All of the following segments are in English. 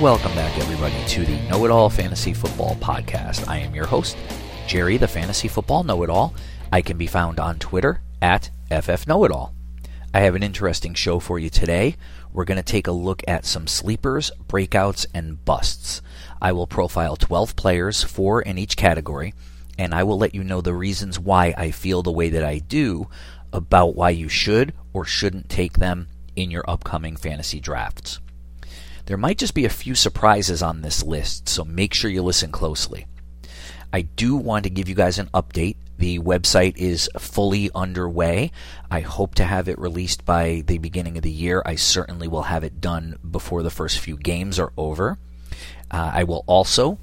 Welcome back, everybody, to the Know It All Fantasy Football Podcast. I am your host, Jerry, the Fantasy Football Know It All. I can be found on Twitter at FFKnowItAll. I have an interesting show for you today. We're going to take a look at some sleepers, breakouts, and busts. I will profile 12 players, four in each category, and I will let you know the reasons why I feel the way that I do about why you should or shouldn't take them in your upcoming fantasy drafts. There might just be a few surprises on this list, so make sure you listen closely. I do want to give you guys an update. The website is fully underway. I hope to have it released by the beginning of the year. I certainly will have it done before the first few games are over. Uh, I will also,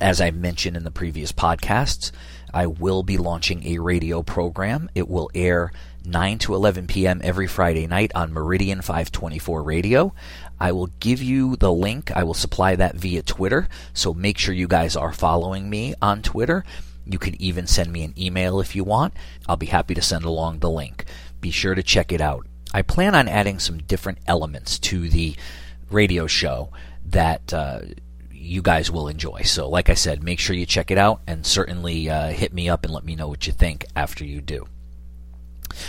as I mentioned in the previous podcasts, I will be launching a radio program. It will air 9 to 11 p.m. every Friday night on Meridian 524 Radio. I will give you the link. I will supply that via Twitter. So make sure you guys are following me on Twitter. You can even send me an email if you want. I'll be happy to send along the link. Be sure to check it out. I plan on adding some different elements to the radio show that uh, you guys will enjoy. So, like I said, make sure you check it out and certainly uh, hit me up and let me know what you think after you do.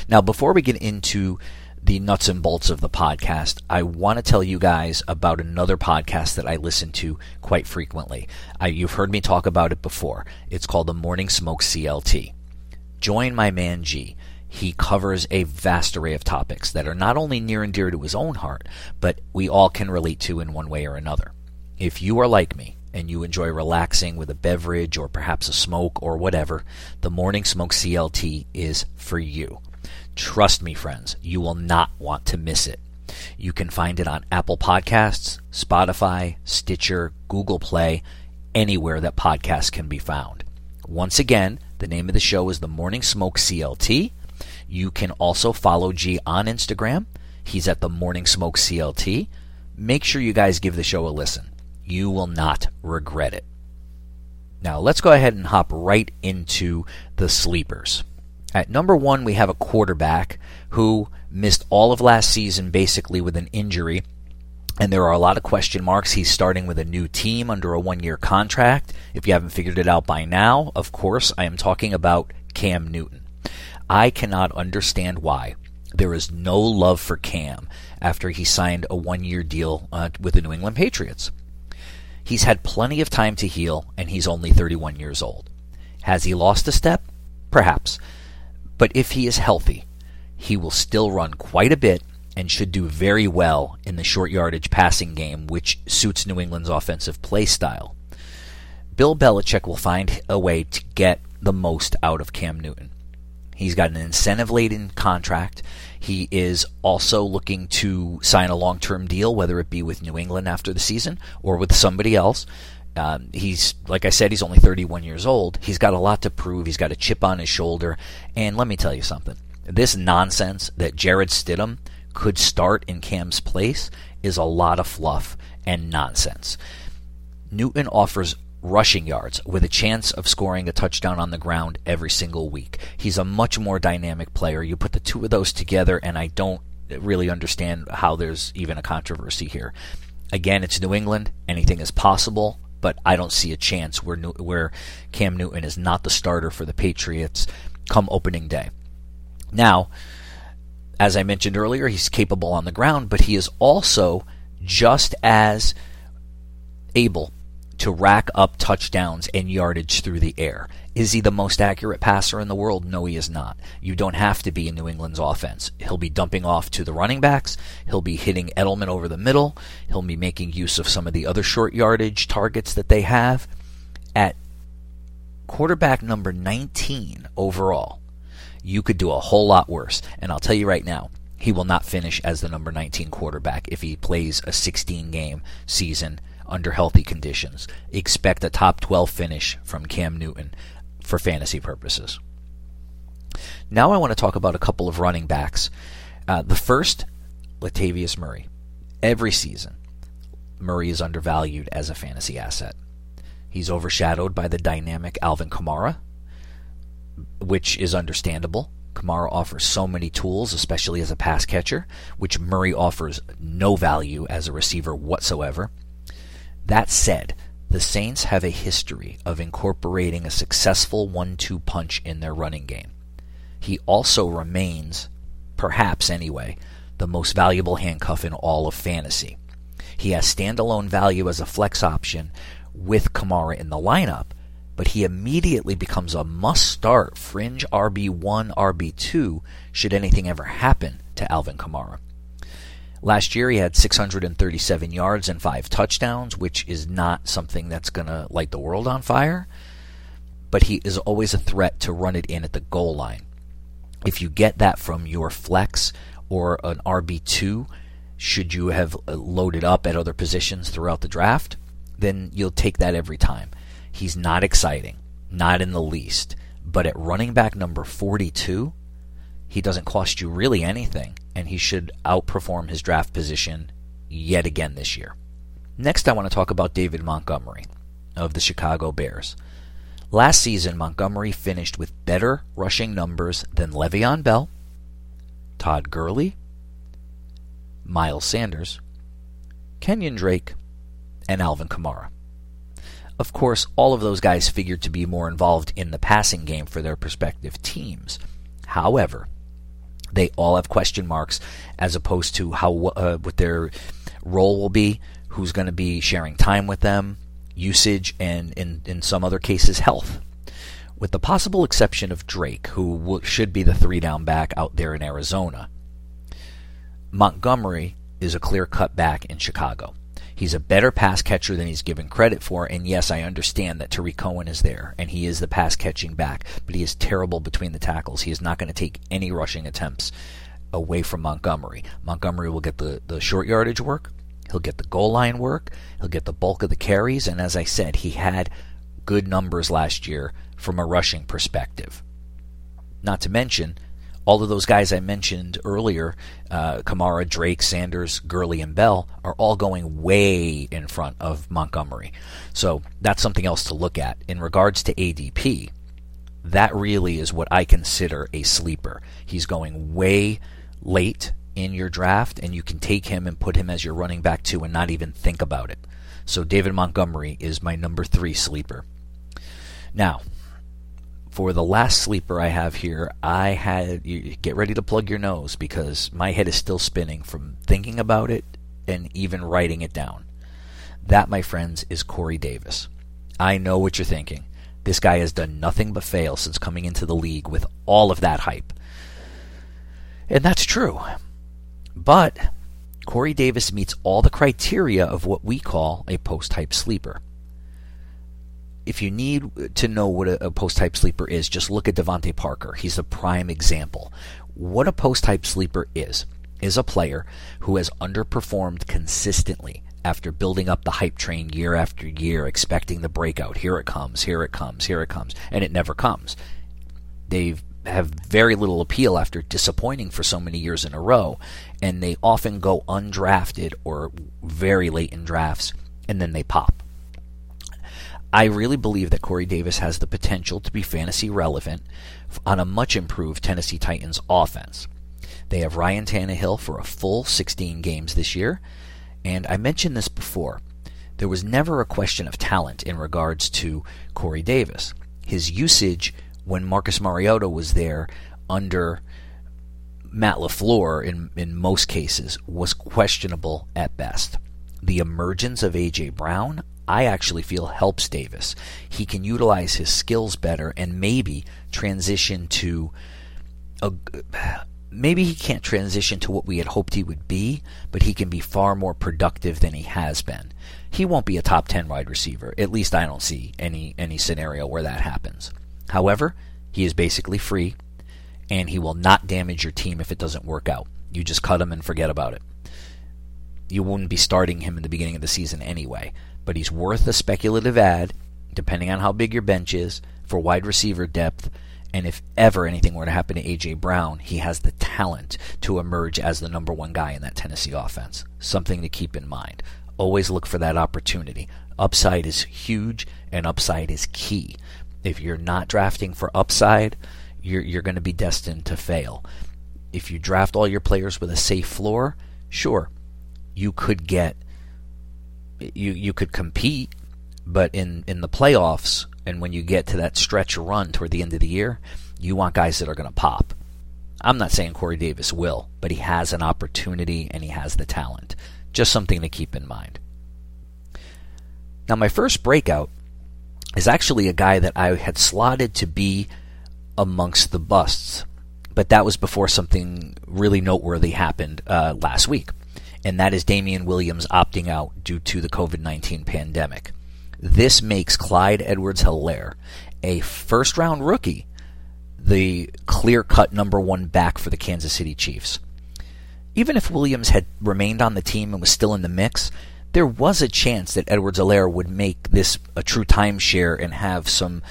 Now, before we get into the nuts and bolts of the podcast, I want to tell you guys about another podcast that I listen to quite frequently. I, you've heard me talk about it before. It's called the Morning Smoke CLT. Join my man G. He covers a vast array of topics that are not only near and dear to his own heart, but we all can relate to in one way or another. If you are like me, and you enjoy relaxing with a beverage or perhaps a smoke or whatever, the Morning Smoke CLT is for you. Trust me, friends, you will not want to miss it. You can find it on Apple Podcasts, Spotify, Stitcher, Google Play, anywhere that podcasts can be found. Once again, the name of the show is The Morning Smoke CLT. You can also follow G on Instagram. He's at The Morning Smoke CLT. Make sure you guys give the show a listen. You will not regret it. Now, let's go ahead and hop right into the sleepers. At number one, we have a quarterback who missed all of last season basically with an injury. And there are a lot of question marks. He's starting with a new team under a one year contract. If you haven't figured it out by now, of course, I am talking about Cam Newton. I cannot understand why there is no love for Cam after he signed a one year deal uh, with the New England Patriots. He's had plenty of time to heal, and he's only 31 years old. Has he lost a step? Perhaps. But if he is healthy, he will still run quite a bit and should do very well in the short yardage passing game, which suits New England's offensive play style. Bill Belichick will find a way to get the most out of Cam Newton. He's got an incentive laden contract. He is also looking to sign a long term deal, whether it be with New England after the season or with somebody else. Um, he's like I said, he's only 31 years old. He's got a lot to prove. He's got a chip on his shoulder. And let me tell you something: this nonsense that Jarrett Stidham could start in Cam's place is a lot of fluff and nonsense. Newton offers rushing yards with a chance of scoring a touchdown on the ground every single week. He's a much more dynamic player. You put the two of those together, and I don't really understand how there's even a controversy here. Again, it's New England. Anything is possible but I don't see a chance where where Cam Newton is not the starter for the Patriots come opening day. Now, as I mentioned earlier, he's capable on the ground, but he is also just as able to rack up touchdowns and yardage through the air. Is he the most accurate passer in the world? No, he is not. You don't have to be in New England's offense. He'll be dumping off to the running backs. He'll be hitting Edelman over the middle. He'll be making use of some of the other short yardage targets that they have. At quarterback number 19 overall, you could do a whole lot worse. And I'll tell you right now, he will not finish as the number 19 quarterback if he plays a 16 game season under healthy conditions. Expect a top 12 finish from Cam Newton for fantasy purposes. Now I want to talk about a couple of running backs. Uh, the first, Latavius Murray. Every season, Murray is undervalued as a fantasy asset. He's overshadowed by the dynamic Alvin Kamara, which is understandable. Kamara offers so many tools, especially as a pass catcher, which Murray offers no value as a receiver whatsoever. That said, the Saints have a history of incorporating a successful one two punch in their running game. He also remains, perhaps anyway, the most valuable handcuff in all of fantasy. He has standalone value as a flex option with Kamara in the lineup, but he immediately becomes a must start fringe RB1, RB2 should anything ever happen to Alvin Kamara. Last year, he had 637 yards and five touchdowns, which is not something that's going to light the world on fire, but he is always a threat to run it in at the goal line. If you get that from your flex or an RB2, should you have uh, loaded up at other positions throughout the draft, then you'll take that every time. He's not exciting, not in the least. But at running back number 42, he doesn't cost you really anything, and he should outperform his draft position yet again this year. Next, I want to talk about David Montgomery of the Chicago Bears. Last season, Montgomery finished with better rushing numbers than Le'Veon Bell, Todd Gurley, Miles Sanders, Kenyon Drake, and Alvin Kamara. Of course, all of those guys figured to be more involved in the passing game for their prospective teams. However, they all have question marks as opposed to how uh, what their role will be, who's going to be sharing time with them, usage, and in, in some other cases, health. With the possible exception of Drake, who should be the three down back out there in Arizona, Montgomery is a clear cut back in Chicago. He's a better pass catcher than he's given credit for, and yes, I understand that Tarik Cohen is there, and he is the pass catching back, but he is terrible between the tackles. He is not going to take any rushing attempts away from Montgomery. Montgomery will get the, the short yardage work, he'll get the goal line work, he'll get the bulk of the carries, and as I said, he had good numbers last year from a rushing perspective. Not to mention, all of those guys I mentioned earlier, uh, Kamara, Drake, Sanders, Gurley, and Bell, are all going way in front of Montgomery. So that's something else to look at. In regards to ADP, that really is what I consider a sleeper. He's going way late in your draft, and you can take him and put him as your running back too and not even think about it. So David Montgomery is my number three sleeper. Now, for the last sleeper I have here, I had you get ready to plug your nose because my head is still spinning from thinking about it and even writing it down. That, my friends, is Corey Davis. I know what you're thinking. This guy has done nothing but fail since coming into the league with all of that hype. And that's true. But Corey Davis meets all the criteria of what we call a post hype sleeper if you need to know what a, a post type sleeper is, just look at DeVante Parker. He's a prime example. What a post type sleeper is, is a player who has underperformed consistently after building up the hype train year after year, expecting the breakout. Here it comes, here it comes, here it comes, and it never comes. They have very little appeal after disappointing for so many years in a row, and they often go undrafted or very late in drafts, and then they pop. I really believe that Corey Davis has the potential to be fantasy relevant on a much improved Tennessee Titans offense. They have Ryan Tannehill for a full 16 games this year, and I mentioned this before. There was never a question of talent in regards to Corey Davis. His usage when Marcus Mariota was there under Matt LaFleur in, in most cases was questionable at best. The emergence of A.J. Brown, I actually feel helps Davis. He can utilize his skills better and maybe transition to a maybe he can't transition to what we had hoped he would be, but he can be far more productive than he has been. He won't be a top 10 wide receiver. At least I don't see any any scenario where that happens. However, he is basically free and he will not damage your team if it doesn't work out. You just cut him and forget about it. You wouldn't be starting him in the beginning of the season anyway but he's worth a speculative add, depending on how big your bench is, for wide receiver depth. And if ever anything were to happen to A.J. Brown, he has the talent to emerge as the number one guy in that Tennessee offense. Something to keep in mind. Always look for that opportunity. Upside is huge, and upside is key. If you're not drafting for upside, you're, you're going to be destined to fail. If you draft all your players with a safe floor, sure, you could get you you could compete, but in in the playoffs and when you get to that stretch run toward the end of the year, you want guys that are going to pop. I'm not saying Corey Davis will, but he has an opportunity and he has the talent. Just something to keep in mind. Now, my first breakout is actually a guy that I had slotted to be amongst the busts, but that was before something really noteworthy happened uh, last week, and that is Damien Williams opting out due to the COVID 19 pandemic. This makes Clyde Edwards Helaire a first round rookie, the clear cut number one back for the Kansas City Chiefs. Even if Williams had remained on the team and was still in the mix, there was a chance that Edwards Helaire would make this a true timeshare and have some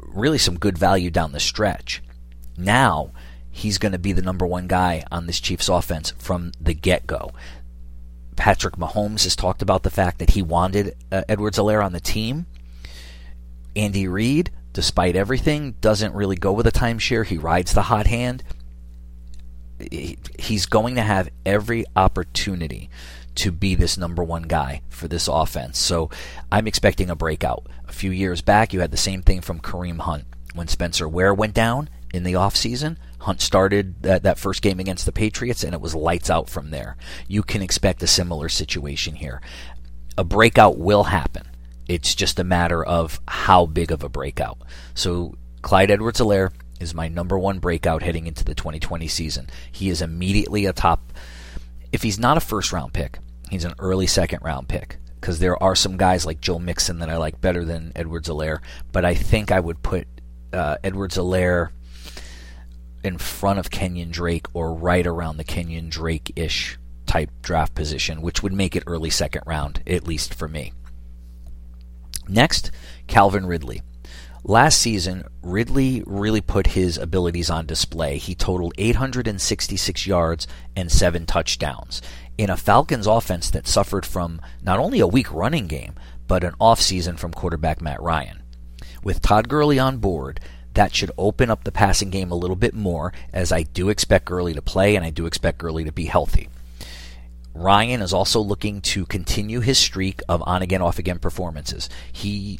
really some good value down the stretch. Now he's going to be the number one guy on this Chiefs offense from the get go. Patrick Mahomes has talked about the fact that he wanted uh, Edwards Helaire on the team. Andy Reid, despite everything, doesn't really go with a timeshare. He rides the hot hand. He's going to have every opportunity to be this number one guy for this offense. So I'm expecting a breakout. A few years back, you had the same thing from Kareem Hunt. When Spencer Ware went down in the offseason, Hunt started that, that first game against the Patriots, and it was lights out from there. You can expect a similar situation here. A breakout will happen. It's just a matter of how big of a breakout. So Clyde Edwards Helaire is my number one breakout heading into the 2020 season. He is immediately a top. If he's not a first round pick, he's an early second round pick because there are some guys like Joe Mixon that I like better than Edwards Helaire, but I think I would put uh, Edwards Helaire in front of Kenyon Drake or right around the Kenyon Drake ish type draft position, which would make it early second round, at least for me. Next, Calvin Ridley. Last season, Ridley really put his abilities on display. He totaled 866 yards and seven touchdowns in a Falcons offense that suffered from not only a weak running game, but an offseason from quarterback Matt Ryan. With Todd Gurley on board, that should open up the passing game a little bit more, as I do expect Gurley to play and I do expect Gurley to be healthy. Ryan is also looking to continue his streak of on again, off again performances. He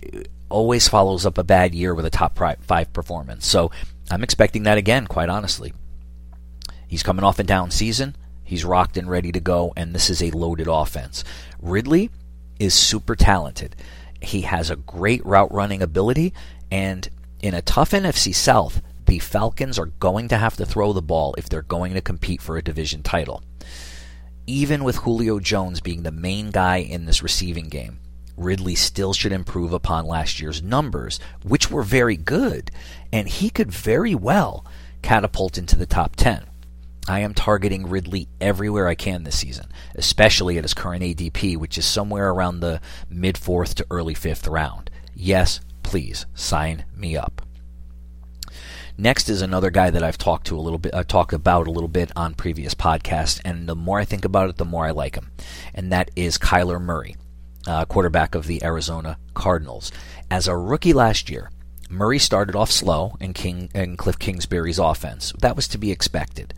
always follows up a bad year with a top five performance. So I'm expecting that again, quite honestly. He's coming off a down season. He's rocked and ready to go, and this is a loaded offense. Ridley is super talented. He has a great route running ability, and in a tough NFC South, the Falcons are going to have to throw the ball if they're going to compete for a division title. Even with Julio Jones being the main guy in this receiving game, Ridley still should improve upon last year's numbers, which were very good, and he could very well catapult into the top 10. I am targeting Ridley everywhere I can this season, especially at his current ADP, which is somewhere around the mid fourth to early fifth round. Yes, please sign me up. Next is another guy that I've talked to a little bit, uh, talked about a little bit on previous podcasts, and the more I think about it, the more I like him, and that is Kyler Murray, uh, quarterback of the Arizona Cardinals. As a rookie last year, Murray started off slow in King in Cliff Kingsbury's offense. That was to be expected.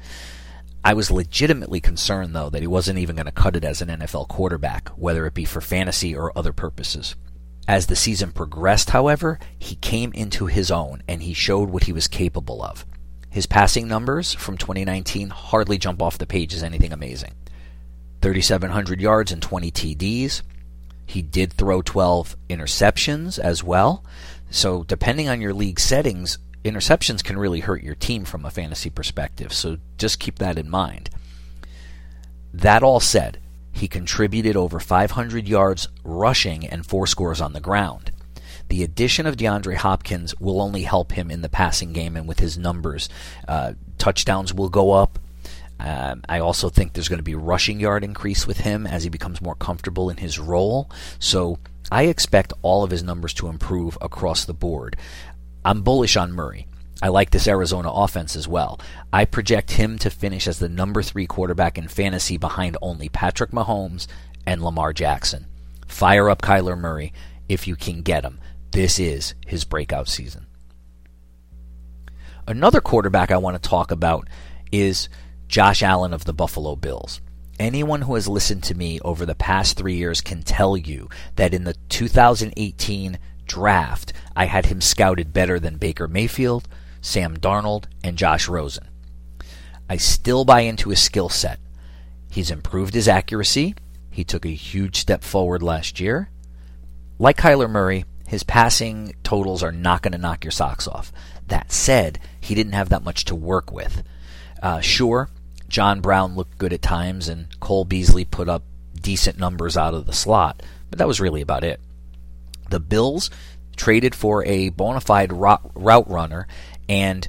I was legitimately concerned, though, that he wasn't even going to cut it as an NFL quarterback, whether it be for fantasy or other purposes. As the season progressed, however, he came into his own and he showed what he was capable of. His passing numbers from 2019 hardly jump off the page as anything amazing. 3,700 yards and 20 TDs. He did throw 12 interceptions as well. So, depending on your league settings, interceptions can really hurt your team from a fantasy perspective. So, just keep that in mind. That all said, he contributed over 500 yards rushing and four scores on the ground. The addition of DeAndre Hopkins will only help him in the passing game and with his numbers. Uh, touchdowns will go up. Um, I also think there's going to be rushing yard increase with him as he becomes more comfortable in his role. So I expect all of his numbers to improve across the board. I'm bullish on Murray. I like this Arizona offense as well. I project him to finish as the number three quarterback in fantasy behind only Patrick Mahomes and Lamar Jackson. Fire up Kyler Murray if you can get him. This is his breakout season. Another quarterback I want to talk about is Josh Allen of the Buffalo Bills. anyone who has listened to me over the past three years can tell you that in the 2018 draft, I had him scouted better than Baker Mayfield, Sam Darnold, and Josh Rosen. I still buy into his skill set. He's improved his accuracy. He took a huge step forward last year. Like Kyler Murray, his passing totals are not going to knock your socks off. That said, he didn't have that much to work with. Uh, sure, John Brown looked good at times, and Cole Beasley put up decent numbers out of the slot, but that was really about it. The Bills traded for a bona fide route runner and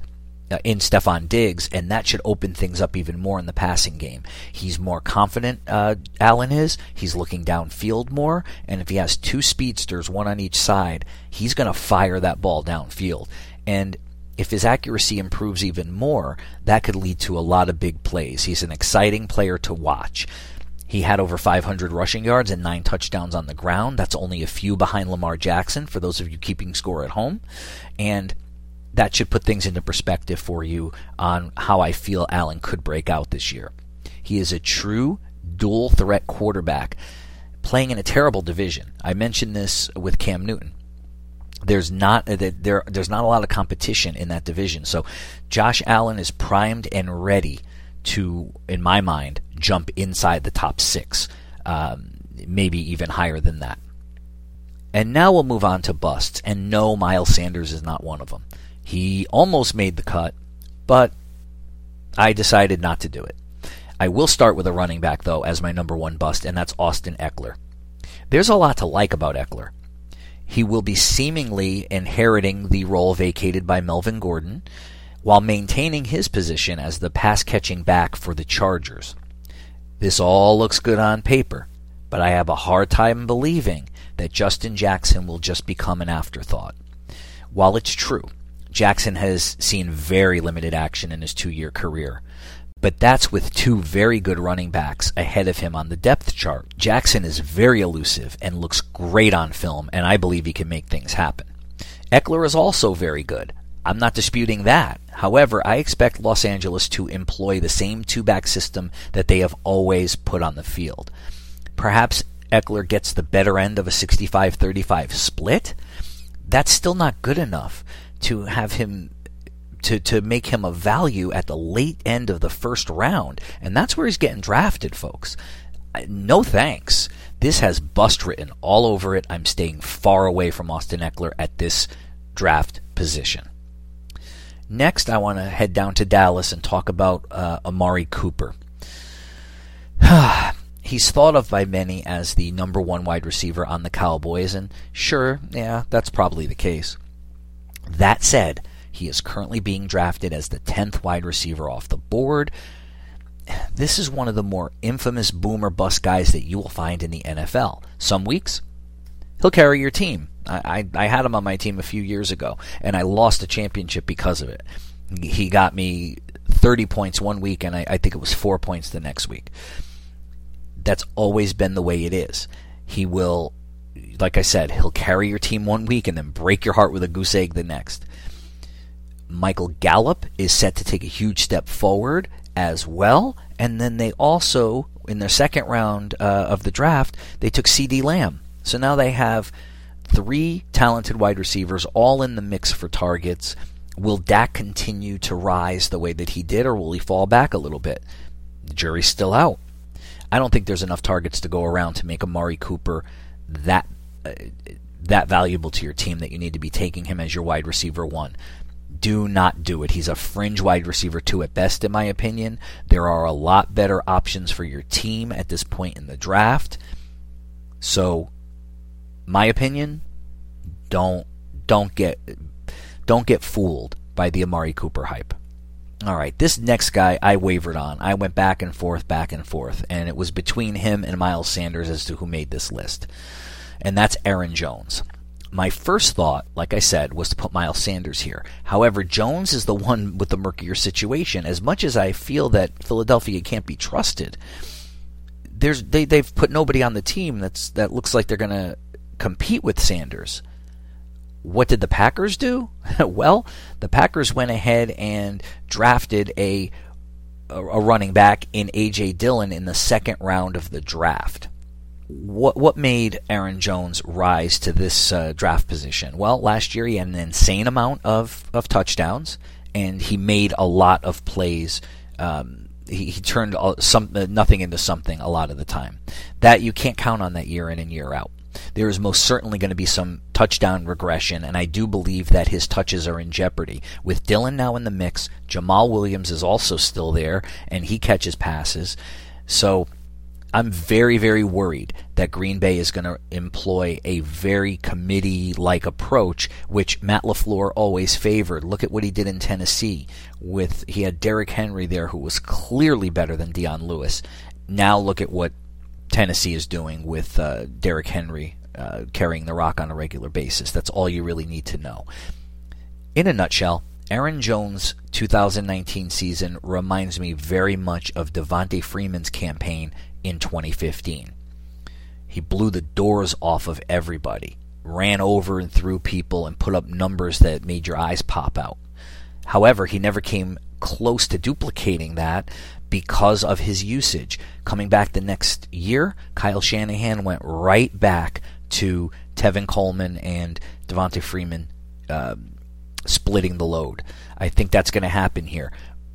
uh, in Stefon Diggs, and that should open things up even more in the passing game. He's more confident, uh, Allen is. He's looking downfield more, and if he has two speedsters, one on each side, he's going to fire that ball downfield. And if his accuracy improves even more, that could lead to a lot of big plays. He's an exciting player to watch. He had over 500 rushing yards and nine touchdowns on the ground. That's only a few behind Lamar Jackson for those of you keeping score at home. And that should put things into perspective for you on how I feel Allen could break out this year. He is a true dual threat quarterback playing in a terrible division. I mentioned this with Cam Newton. There's not there there's not a lot of competition in that division. So Josh Allen is primed and ready to, in my mind, jump inside the top six, um, maybe even higher than that. And now we'll move on to busts. And no, Miles Sanders is not one of them. He almost made the cut, but I decided not to do it. I will start with a running back, though, as my number one bust, and that's Austin Ekeler. There's a lot to like about Ekeler. He will be seemingly inheriting the role vacated by Melvin Gordon while maintaining his position as the pass catching back for the Chargers. This all looks good on paper, but I have a hard time believing that Justin Jackson will just become an afterthought. While it's true Jackson has seen very limited action in his two year career. But that's with two very good running backs ahead of him on the depth chart. Jackson is very elusive and looks great on film, and I believe he can make things happen. Ekeler is also very good. I'm not disputing that. However, I expect Los Angeles to employ the same two back system that they have always put on the field. Perhaps Ekeler gets the better end of a 65 35 split. That's still not good enough to have him to to make him a value at the late end of the first round, and that's where he's getting drafted, folks. No thanks. This has bust written all over it. I'm staying far away from Austin Ekeler at this draft position. Next, I want to head down to Dallas and talk about uh, Amari Cooper. He's thought of by many as the number one wide receiver on the Cowboys, and sure, yeah, that's probably the case. That said, he is currently being drafted as the 10th wide receiver off the board. This is one of the more infamous boomer bust guys that you will find in the NFL. Some weeks, he'll carry your team. I, I, I had him on my team a few years ago, and I lost a championship because of it. He got me 30 points one week, and I, I think it was four points the next week. That's always been the way it is. He will like I said, he'll carry your team one week and then break your heart with a goose egg the next. Michael Gallup is set to take a huge step forward as well. And then they also, in their second round uh, of the draft, they took CeeDee Lamb. So now they have three talented wide receivers all in the mix for targets. Will Dak continue to rise the way that he did, or will he fall back a little bit? The jury's still out. I don't think there's enough targets to go around to make Amari Cooper that uh, that valuable to your team that you need to be taking him as your wide receiver one. Do not do it. He's a fringe wide receiver two at best, in my opinion. There are a lot better options for your team at this point in the draft. So, my opinion, don't don't get don't get fooled by the Amari Cooper hype. All right, this next guy I wavered on. I went back and forth, back and forth, and it was between him and Miles Sanders as to who made this list and that's Aaron Jones. My first thought, like I said, was to put Miles Sanders here. However, Jones is the one with the murkier situation. As much as I feel that Philadelphia can't be trusted, there's they they've put nobody on the team that's that looks like they're going to compete with Sanders. What did the Packers do? well, the Packers went ahead and drafted a a, running back in A.J. Dillon in the second round of the draft. What what made Aaron Jones rise to this uh, draft position? Well, last year he had an insane amount of, of touchdowns, and he made a lot of plays. Um, he, he turned some nothing into something a lot of the time. That you can't count on that year in and year out there is most certainly going to be some touchdown regression, and I do believe that his touches are in jeopardy. With Dillon now in the mix, Jamaal Williams is also still there, and he catches passes. So I'm very, very worried that Green Bay is going to employ a very committee like approach, which Matt LaFleur always favored. Look at what he did in Tennessee with he had Derrick Henry there who was clearly better than Dion Lewis. Now look at what Tennessee is doing with uh, Derrick Henry uh, carrying the rock on a regular basis. That's all you really need to know. In a nutshell, Aaron Jones' 2019 season reminds me very much of Devonta Freeman's campaign in 2015. He blew the doors off of everybody, ran over and through people, and put up numbers that made your eyes pop out. However, he never came close to duplicating that because of his usage. Coming back the next year, Kyle Shanahan went right back to Tevin Coleman and Devonta Freeman uh, splitting the load. I think that's going to happen here.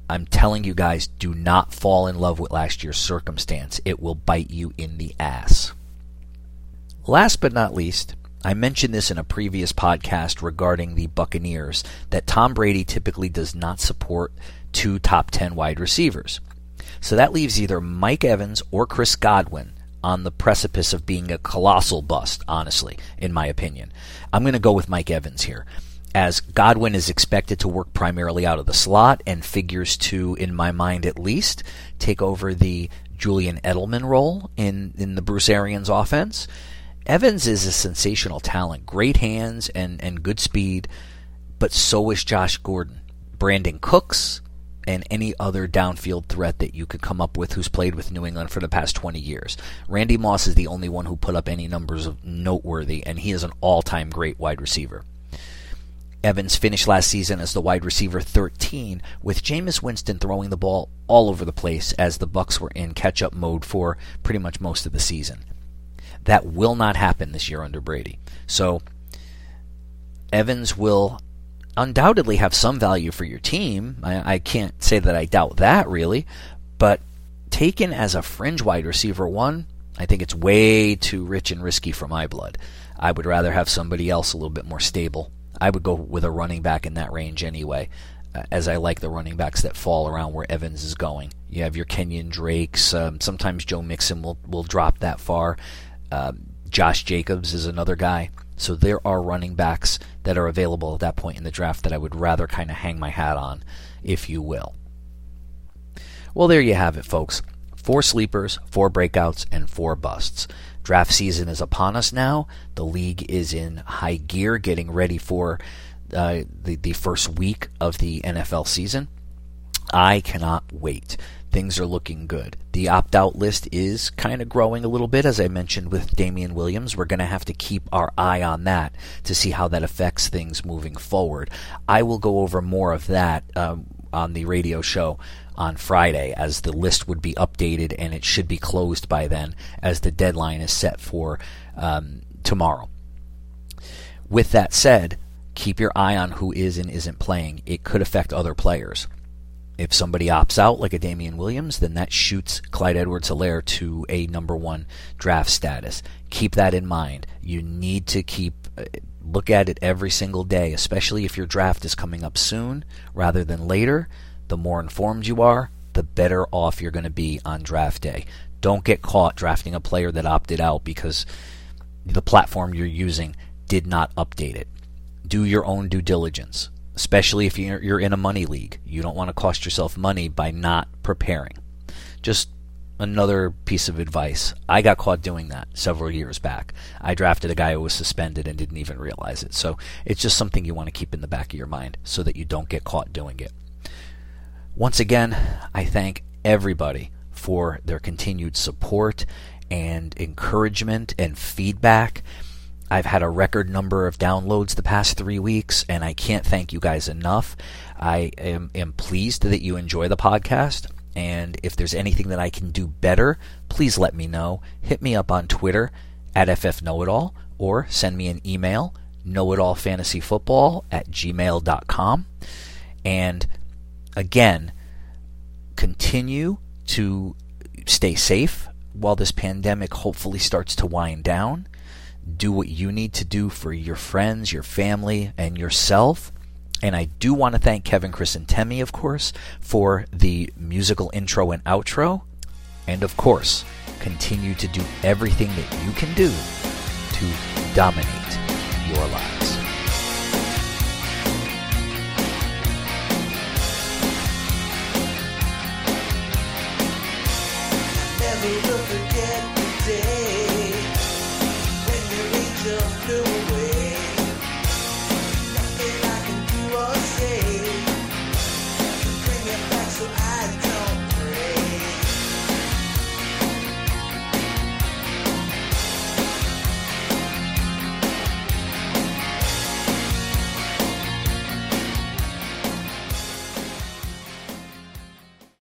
I'm telling you guys, do not fall in love with last year's circumstance. It will bite you in the ass. Last but not least, I mentioned this in a previous podcast regarding the Buccaneers that Tom Brady typically does not support two top 10 wide receivers. So that leaves either Mike Evans or Chris Godwin on the precipice of being a colossal bust, honestly, in my opinion. I'm going to go with Mike Evans here, as Godwin is expected to work primarily out of the slot and figures to, in my mind at least, take over the Julian Edelman role in, in the Bruce Arians offense. Evans is a sensational talent, great hands and, and good speed, but so is Josh Gordon. Brandin Cooks, and any other downfield threat that you could come up with who's played with New England for the past 20 years. Randy Moss is the only one who put up any numbers of noteworthy, and he is an all time great wide receiver. Evans finished last season as the wide receiver 13, with Jameis Winston throwing the ball all over the place as the Bucs were in catch-up mode for pretty much most of the season. That will not happen this year under Brady. So Evans will undoubtedly have some value for your team. I, I can't say that I doubt that really, but taken as a fringe wide receiver one, I think it's way too rich and risky for my blood. I would rather have somebody else a little bit more stable. I would go with a running back in that range anyway, uh, as I like the running backs that fall around where Evans is going. You have your Kenyon Drakes. Um, sometimes Joe Mixon will, will drop that far. Uh, Josh Jacobs is another guy. So there are running backs that are available at that point in the draft that I would rather kind of hang my hat on, if you will. Well, there you have it, folks. Four sleepers, four breakouts, and four busts. Draft season is upon us now. The league is in high gear, getting ready for uh, the the first week of the NFL season. I cannot wait things are looking good. The opt out list is kind of growing a little bit, as I mentioned with Damien Williams. We're going to have to keep our eye on that to see how that affects things moving forward. I will go over more of that um, on the radio show on Friday, as the list would be updated and it should be closed by then, as the deadline is set for um, tomorrow. With that said, keep your eye on who is and isn't playing. It could affect other players. If somebody opts out, like a Damien Williams, then that shoots Clyde Edwards Helaire to a number one draft status. Keep that in mind. You need to keep uh, look at it every single day, especially if your draft is coming up soon rather than later. The more informed you are, the better off you're going to be on draft day. Don't get caught drafting a player that opted out because the platform you're using did not update it. Do your own due diligence especially if you're, you're in a money league. You don't want to cost yourself money by not preparing. Just another piece of advice. I got caught doing that several years back. I drafted a guy who was suspended and didn't even realize it. So it's just something you want to keep in the back of your mind so that you don't get caught doing it. Once again, I thank everybody for their continued support and encouragement and feedback. I've had a record number of downloads the past three weeks, and I can't thank you guys enough. I am, am pleased that you enjoy the podcast. And if there's anything that I can do better, please let me know. Hit me up on Twitter at FFKnowItAll or send me an email, knowitallfantasyfootball at gmail.com. And again, continue to stay safe while this pandemic hopefully starts to wind down. Do what you need to do for your friends, your family, and yourself. And I do want to thank Kevin Chris, and Temi, of course, for the musical intro and outro. And of course, continue to do everything that you can do to dominate your lives. Never forget